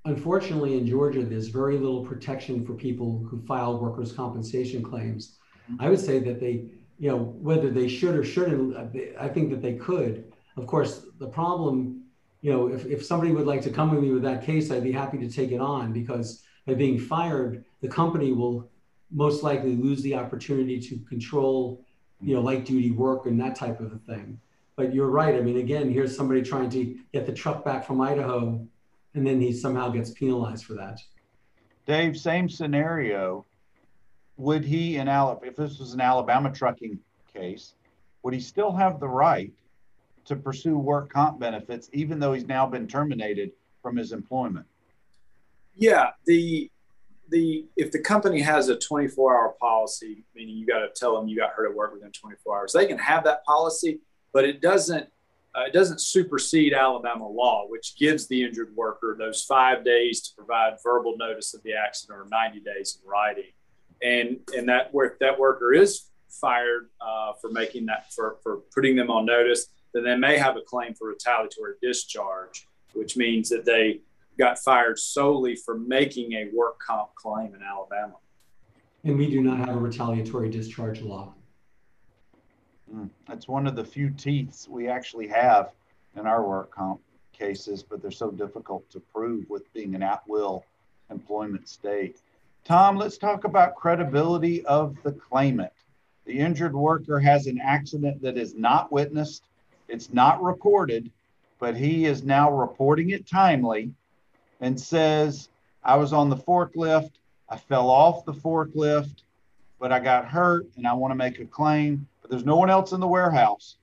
[SPEAKER 2] Unfortunately, in Georgia, there's very little protection for people who file workers' compensation claims. Mm-hmm. I would say that they, you know, whether they should or shouldn't, I think that they could. Of course, the problem, you know, if, if somebody would like to come with me with that case, I'd be happy to take it on because by being fired, the company will most likely lose the opportunity to control, you know, light duty work and that type of a thing. But you're right. I mean, again, here's somebody trying to get the truck back from Idaho, and then he somehow gets penalized for that.
[SPEAKER 1] Dave, same scenario. Would he in Alabama, if this was an Alabama trucking case, would he still have the right to pursue work comp benefits, even though he's now been terminated from his employment?
[SPEAKER 3] Yeah, the the if the company has a 24 hour policy, meaning you got to tell them you got hurt at work within 24 hours, they can have that policy, but it doesn't uh, it doesn't supersede Alabama law, which gives the injured worker those five days to provide verbal notice of the accident or 90 days in writing. And and that work that worker is fired uh, for making that for for putting them on notice, then they may have a claim for retaliatory discharge, which means that they got fired solely for making a work comp claim in Alabama.
[SPEAKER 2] And we do not have a retaliatory discharge law.
[SPEAKER 1] Mm, that's one of the few teeths we actually have in our work comp cases, but they're so difficult to prove with being an at will employment state. Tom, let's talk about credibility of the claimant. The injured worker has an accident that is not witnessed, it's not recorded, but he is now reporting it timely and says, I was on the forklift, I fell off the forklift, but I got hurt and I want to make a claim, but there's no one else in the warehouse.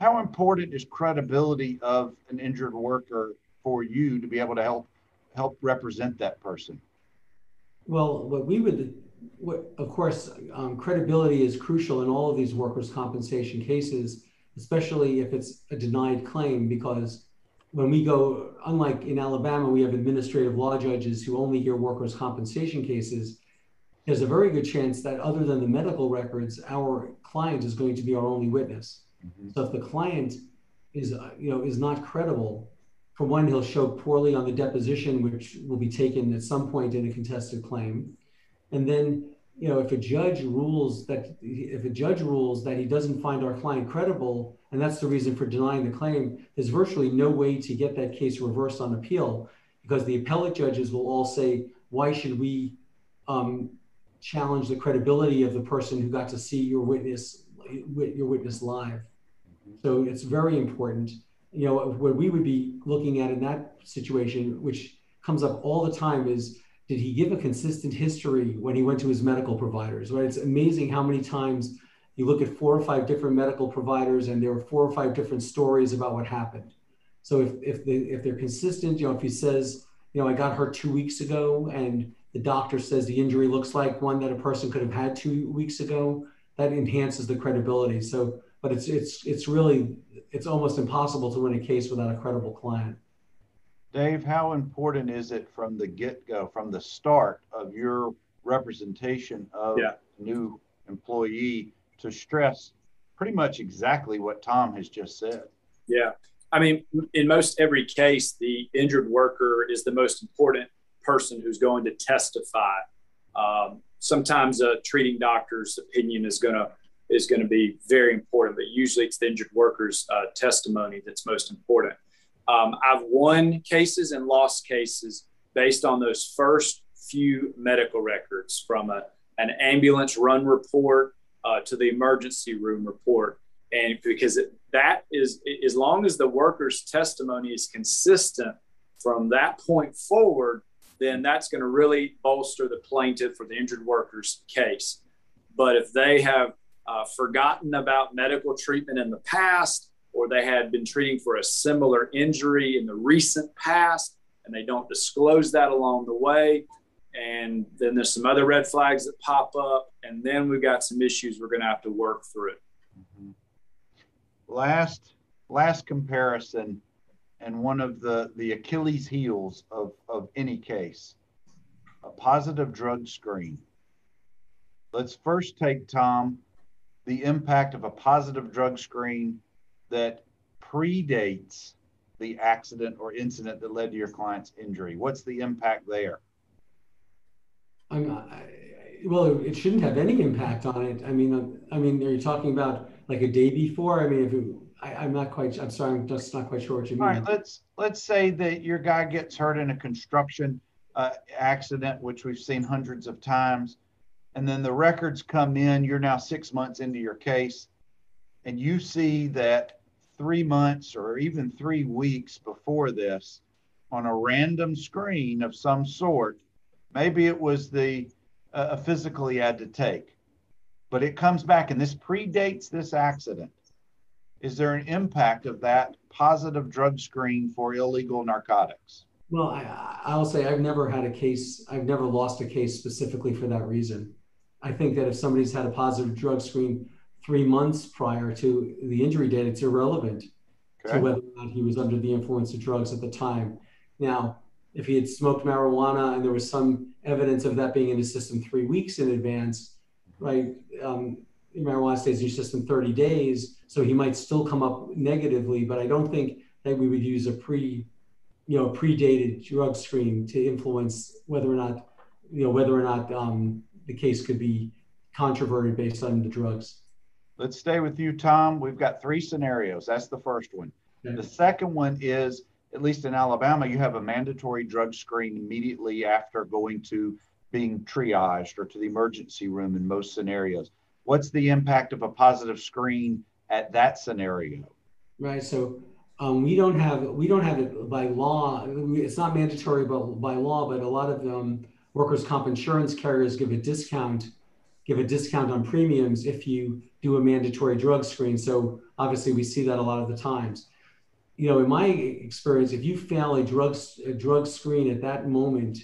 [SPEAKER 1] How important is credibility of an injured worker for you to be able to help help represent that person?
[SPEAKER 2] Well, what we would, what, of course, um, credibility is crucial in all of these workers' compensation cases, especially if it's a denied claim, because when we go, unlike in Alabama, we have administrative law judges who only hear workers' compensation cases. There's a very good chance that, other than the medical records, our client is going to be our only witness. Mm-hmm. So if the client is, you know, is not credible, for one, he'll show poorly on the deposition, which will be taken at some point in a contested claim, and then you know, if a judge rules that if a judge rules that he doesn't find our client credible, and that's the reason for denying the claim, there's virtually no way to get that case reversed on appeal because the appellate judges will all say, why should we um, challenge the credibility of the person who got to see your witness your witness live? So it's very important. You know, what we would be looking at in that situation, which comes up all the time, is did he give a consistent history when he went to his medical providers? Right? It's amazing how many times you look at four or five different medical providers and there are four or five different stories about what happened. So if if they if they're consistent, you know, if he says, you know, I got hurt two weeks ago and the doctor says the injury looks like one that a person could have had two weeks ago, that enhances the credibility. So, but it's it's it's really it's almost impossible to win a case without a credible client.
[SPEAKER 1] Dave, how important is it from the get go, from the start of your representation of yeah. new employee to stress pretty much exactly what Tom has just said?
[SPEAKER 3] Yeah. I mean, in most every case, the injured worker is the most important person who's going to testify. Um, sometimes a treating doctor's opinion is going to is going to be very important, but usually it's the injured worker's uh, testimony that's most important. Um, I've won cases and lost cases based on those first few medical records from a, an ambulance run report uh, to the emergency room report. And because it, that is, as long as the worker's testimony is consistent from that point forward, then that's going to really bolster the plaintiff or the injured worker's case. But if they have uh, forgotten about medical treatment in the past, or they had been treating for a similar injury in the recent past, and they don't disclose that along the way, and then there's some other red flags that pop up, and then we've got some issues we're going to have to work through.
[SPEAKER 1] Last last comparison and one of the, the Achilles heels of, of any case, a positive drug screen. Let's first take, Tom, the impact of a positive drug screen that predates the accident or incident that led to your client's injury. What's the impact there?
[SPEAKER 2] I'm, I, well, it shouldn't have any impact on it. I mean, I mean, are you talking about like a day before? I mean, if it, I, am not quite. I'm sorry. I'm just not quite sure what you mean.
[SPEAKER 1] All right. Let's let's say that your guy gets hurt in a construction uh, accident, which we've seen hundreds of times, and then the records come in. You're now six months into your case, and you see that three months or even three weeks before this, on a random screen of some sort, maybe it was the uh, a physical he had to take, but it comes back, and this predates this accident is there an impact of that positive drug screen for illegal narcotics?
[SPEAKER 2] Well, I, I'll say I've never had a case, I've never lost a case specifically for that reason. I think that if somebody's had a positive drug screen three months prior to the injury date, it's irrelevant okay. to whether or not he was under the influence of drugs at the time. Now, if he had smoked marijuana and there was some evidence of that being in his system three weeks in advance, right? Um, marijuana stays in your system 30 days, so he might still come up negatively. But I don't think that we would use a pre, you know, predated drug screen to influence whether or not, you know, whether or not um, the case could be controverted based on the drugs.
[SPEAKER 1] Let's stay with you, Tom. We've got three scenarios. That's the first one. Okay. The second one is, at least in Alabama, you have a mandatory drug screen immediately after going to being triaged or to the emergency room in most scenarios what's the impact of a positive screen at that scenario?
[SPEAKER 2] Right. So um, we don't have we don't have it by law. It's not mandatory, but by law. But a lot of um, workers' comp insurance carriers give a discount give a discount on premiums if you do a mandatory drug screen. So obviously, we see that a lot of the times. You know, in my experience, if you fail a drug a drug screen at that moment,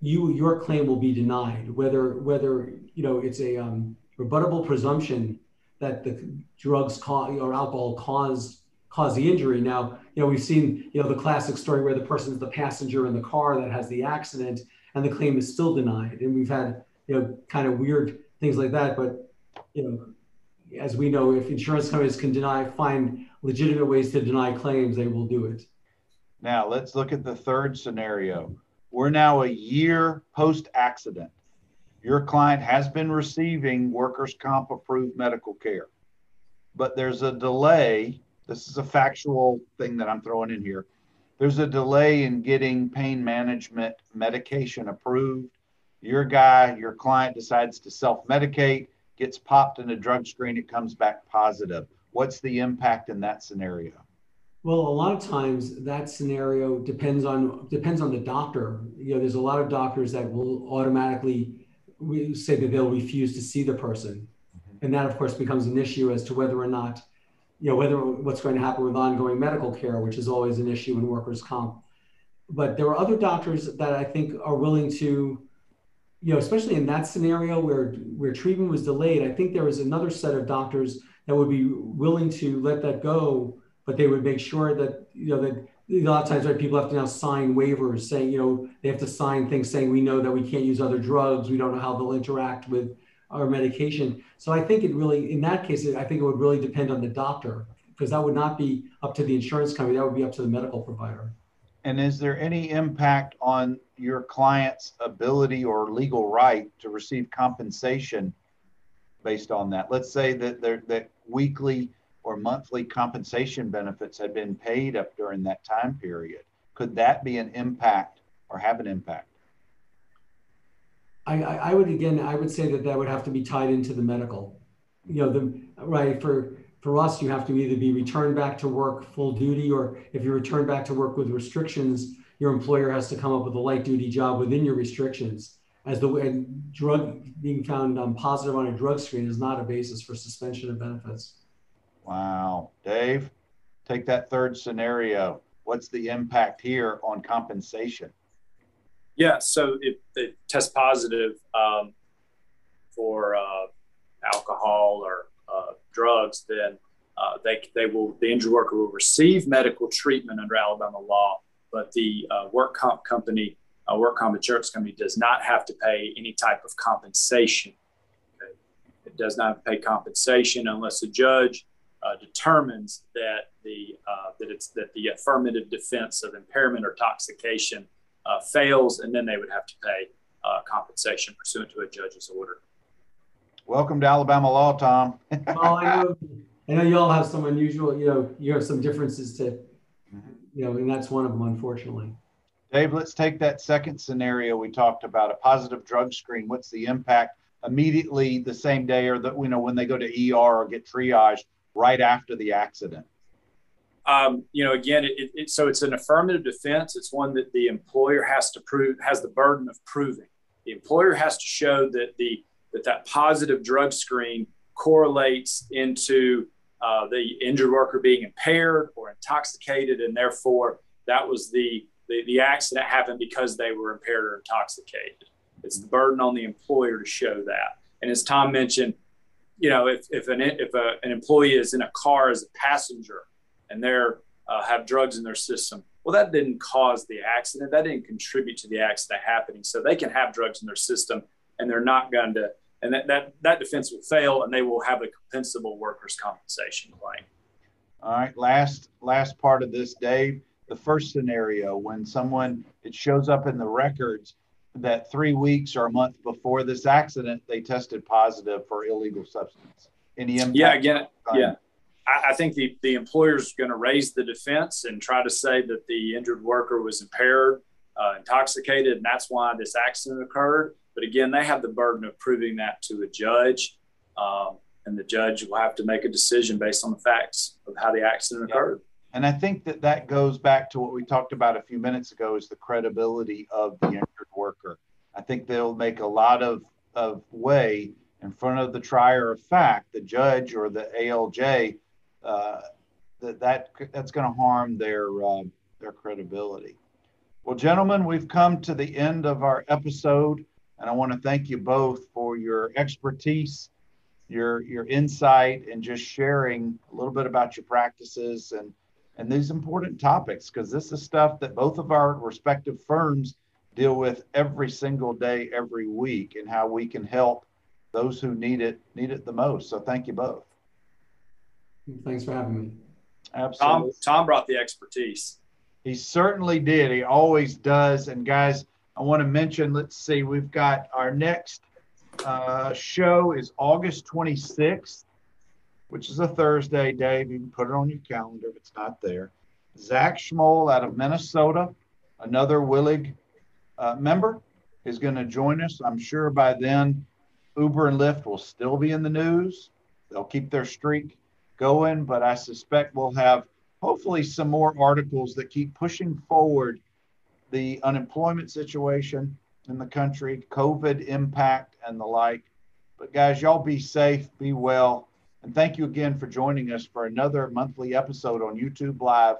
[SPEAKER 2] you your claim will be denied. Whether whether you know it's a um, rebuttable presumption that the drugs or alcohol caused caused the injury. Now, you know, we've seen, you know, the classic story where the person is the passenger in the car that has the accident and the claim is still denied. And we've had, you know, kind of weird things like that. But, you know, as we know, if insurance companies can deny, find legitimate ways to deny claims, they will do it.
[SPEAKER 1] Now, let's look at the third scenario. We're now a year post accident your client has been receiving workers' comp approved medical care, but there's a delay. This is a factual thing that I'm throwing in here. There's a delay in getting pain management medication approved. Your guy, your client decides to self medicate, gets popped in a drug screen, it comes back positive. What's the impact in that scenario?
[SPEAKER 2] Well, a lot of times that scenario depends on depends on the doctor. You know, there's a lot of doctors that will automatically we say that they'll refuse to see the person. Mm-hmm. And that, of course, becomes an issue as to whether or not, you know, whether what's going to happen with ongoing medical care, which is always an issue in workers' comp. But there are other doctors that I think are willing to, you know, especially in that scenario where where treatment was delayed. I think there was another set of doctors that would be willing to let that go, but they would make sure that you know that a lot of times, right, people have to now sign waivers saying, you know, they have to sign things saying we know that we can't use other drugs. We don't know how they'll interact with our medication. So I think it really, in that case, I think it would really depend on the doctor because that would not be up to the insurance company. That would be up to the medical provider.
[SPEAKER 1] And is there any impact on your client's ability or legal right to receive compensation based on that? Let's say that there that weekly or monthly compensation benefits had been paid up during that time period. Could that be an impact or have an impact?
[SPEAKER 2] I, I would again, I would say that that would have to be tied into the medical. You know, the right for for us, you have to either be returned back to work full duty, or if you return back to work with restrictions, your employer has to come up with a light duty job within your restrictions. As the and drug being found um, positive on a drug screen is not a basis for suspension of benefits.
[SPEAKER 1] Wow, Dave, take that third scenario. What's the impact here on compensation?
[SPEAKER 3] Yeah, so if they test positive um, for uh, alcohol or uh, drugs, then uh, they, they will the injured worker will receive medical treatment under Alabama law, but the uh, work comp company, uh, work comp insurance company, does not have to pay any type of compensation. Okay? It does not pay compensation unless a judge uh, determines that the that it's that the affirmative defense of impairment or intoxication uh, fails, and then they would have to pay uh, compensation pursuant to a judge's order.
[SPEAKER 1] Welcome to Alabama law, Tom.
[SPEAKER 2] well, I know, I know you all have some unusual, you know, you have some differences to, you know, and that's one of them, unfortunately.
[SPEAKER 1] Dave, let's take that second scenario we talked about, a positive drug screen. What's the impact immediately the same day or that, you know, when they go to ER or get triaged right after the accident?
[SPEAKER 3] um, you know, again, it, it, so it's an affirmative defense. It's one that the employer has to prove, has the burden of proving. The employer has to show that the that that positive drug screen correlates into uh, the injured worker being impaired or intoxicated, and therefore that was the, the the accident happened because they were impaired or intoxicated. It's the burden on the employer to show that. And as Tom mentioned, you know, if if an if a, an employee is in a car as a passenger and they're uh, have drugs in their system. Well, that didn't cause the accident. That didn't contribute to the accident happening. So they can have drugs in their system, and they're not going to. And that, that, that defense will fail, and they will have a compensable workers' compensation claim.
[SPEAKER 1] All right, last last part of this, Dave. The first scenario when someone it shows up in the records that three weeks or a month before this accident they tested positive for illegal substance. Any impact?
[SPEAKER 3] Yeah, again, yeah. I, I think the, the employer is going to raise the defense and try to say that the injured worker was impaired, uh, intoxicated, and that's why this accident occurred. But again, they have the burden of proving that to a judge. Um, and the judge will have to make a decision based on the facts of how the accident occurred.
[SPEAKER 1] And I think that that goes back to what we talked about a few minutes ago is the credibility of the injured worker. I think they'll make a lot of, of way in front of the trier of fact, the judge or the ALJ, uh, that that that's going to harm their uh, their credibility. Well, gentlemen, we've come to the end of our episode, and I want to thank you both for your expertise, your your insight, and just sharing a little bit about your practices and and these important topics because this is stuff that both of our respective firms deal with every single day, every week, and how we can help those who need it need it the most. So, thank you both.
[SPEAKER 2] Thanks for having me.
[SPEAKER 1] Absolutely.
[SPEAKER 3] Tom, Tom brought the expertise.
[SPEAKER 1] He certainly did. He always does. And guys, I want to mention, let's see, we've got our next uh, show is August 26th, which is a Thursday, Dave. You can put it on your calendar if it's not there. Zach Schmoll out of Minnesota, another WILG uh, member, is going to join us. I'm sure by then Uber and Lyft will still be in the news. They'll keep their streak going, but I suspect we'll have hopefully some more articles that keep pushing forward the unemployment situation in the country, COVID impact, and the like. But guys, y'all be safe, be well, and thank you again for joining us for another monthly episode on YouTube Live